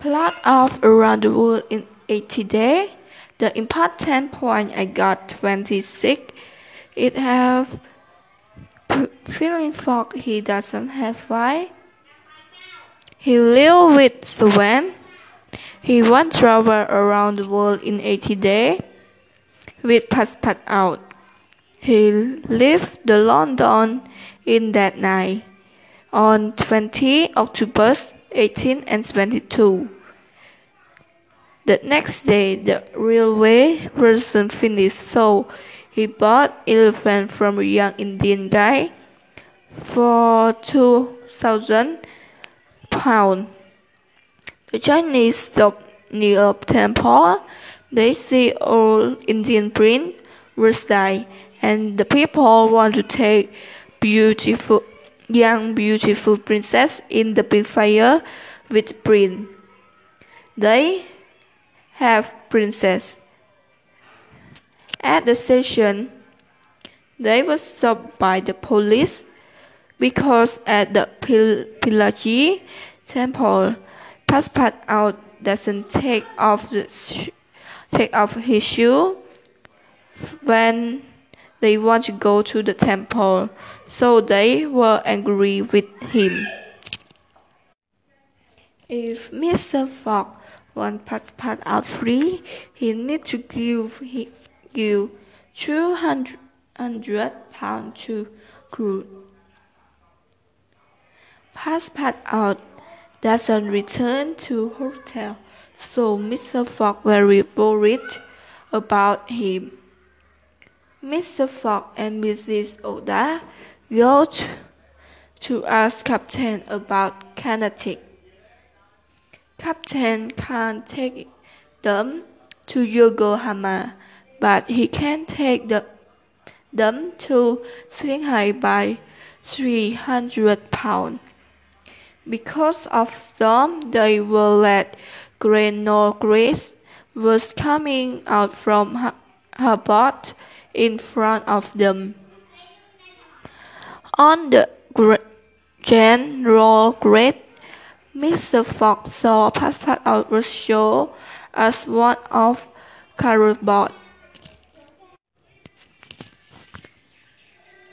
Plot of Around the World in 80 Days. The important point I got 26. It have Phileas Fogg he doesn't have why. He live with Swan. He won't travel around the world in 80 days with passport out. He left the London in that night on 20 October 18 and 22. The next day the railway wasn't finished so he bought elephant from a young Indian guy for two thousand pounds. The Chinese stop near a temple. They see old Indian prince was die, and the people want to take beautiful young beautiful princess in the big fire with prince. They have princess. At the station, they were stopped by the police because at the Pil Pillaji temple, Passepartout out doesn't take off the take off his shoe when they want to go to the temple, so they were angry with him. If Mr. Fogg wants Passepartout out free, he needs to give he, give two hundred pounds to crew. Passepartout out doesn't return to hotel, so Mr. Fogg very worried about him. Mr. Fogg and Mrs. Aouda go to, ask Captain about Carnatic. Captain can't take them to Yokohama, but he can take the, them to Shanghai by three hundred pounds. Because of storm, they were let Greno Grace was coming out from her, her boat in front of them. On the general grade, Mr. Fogg saw Passepartout was shown as one of Carol's boat.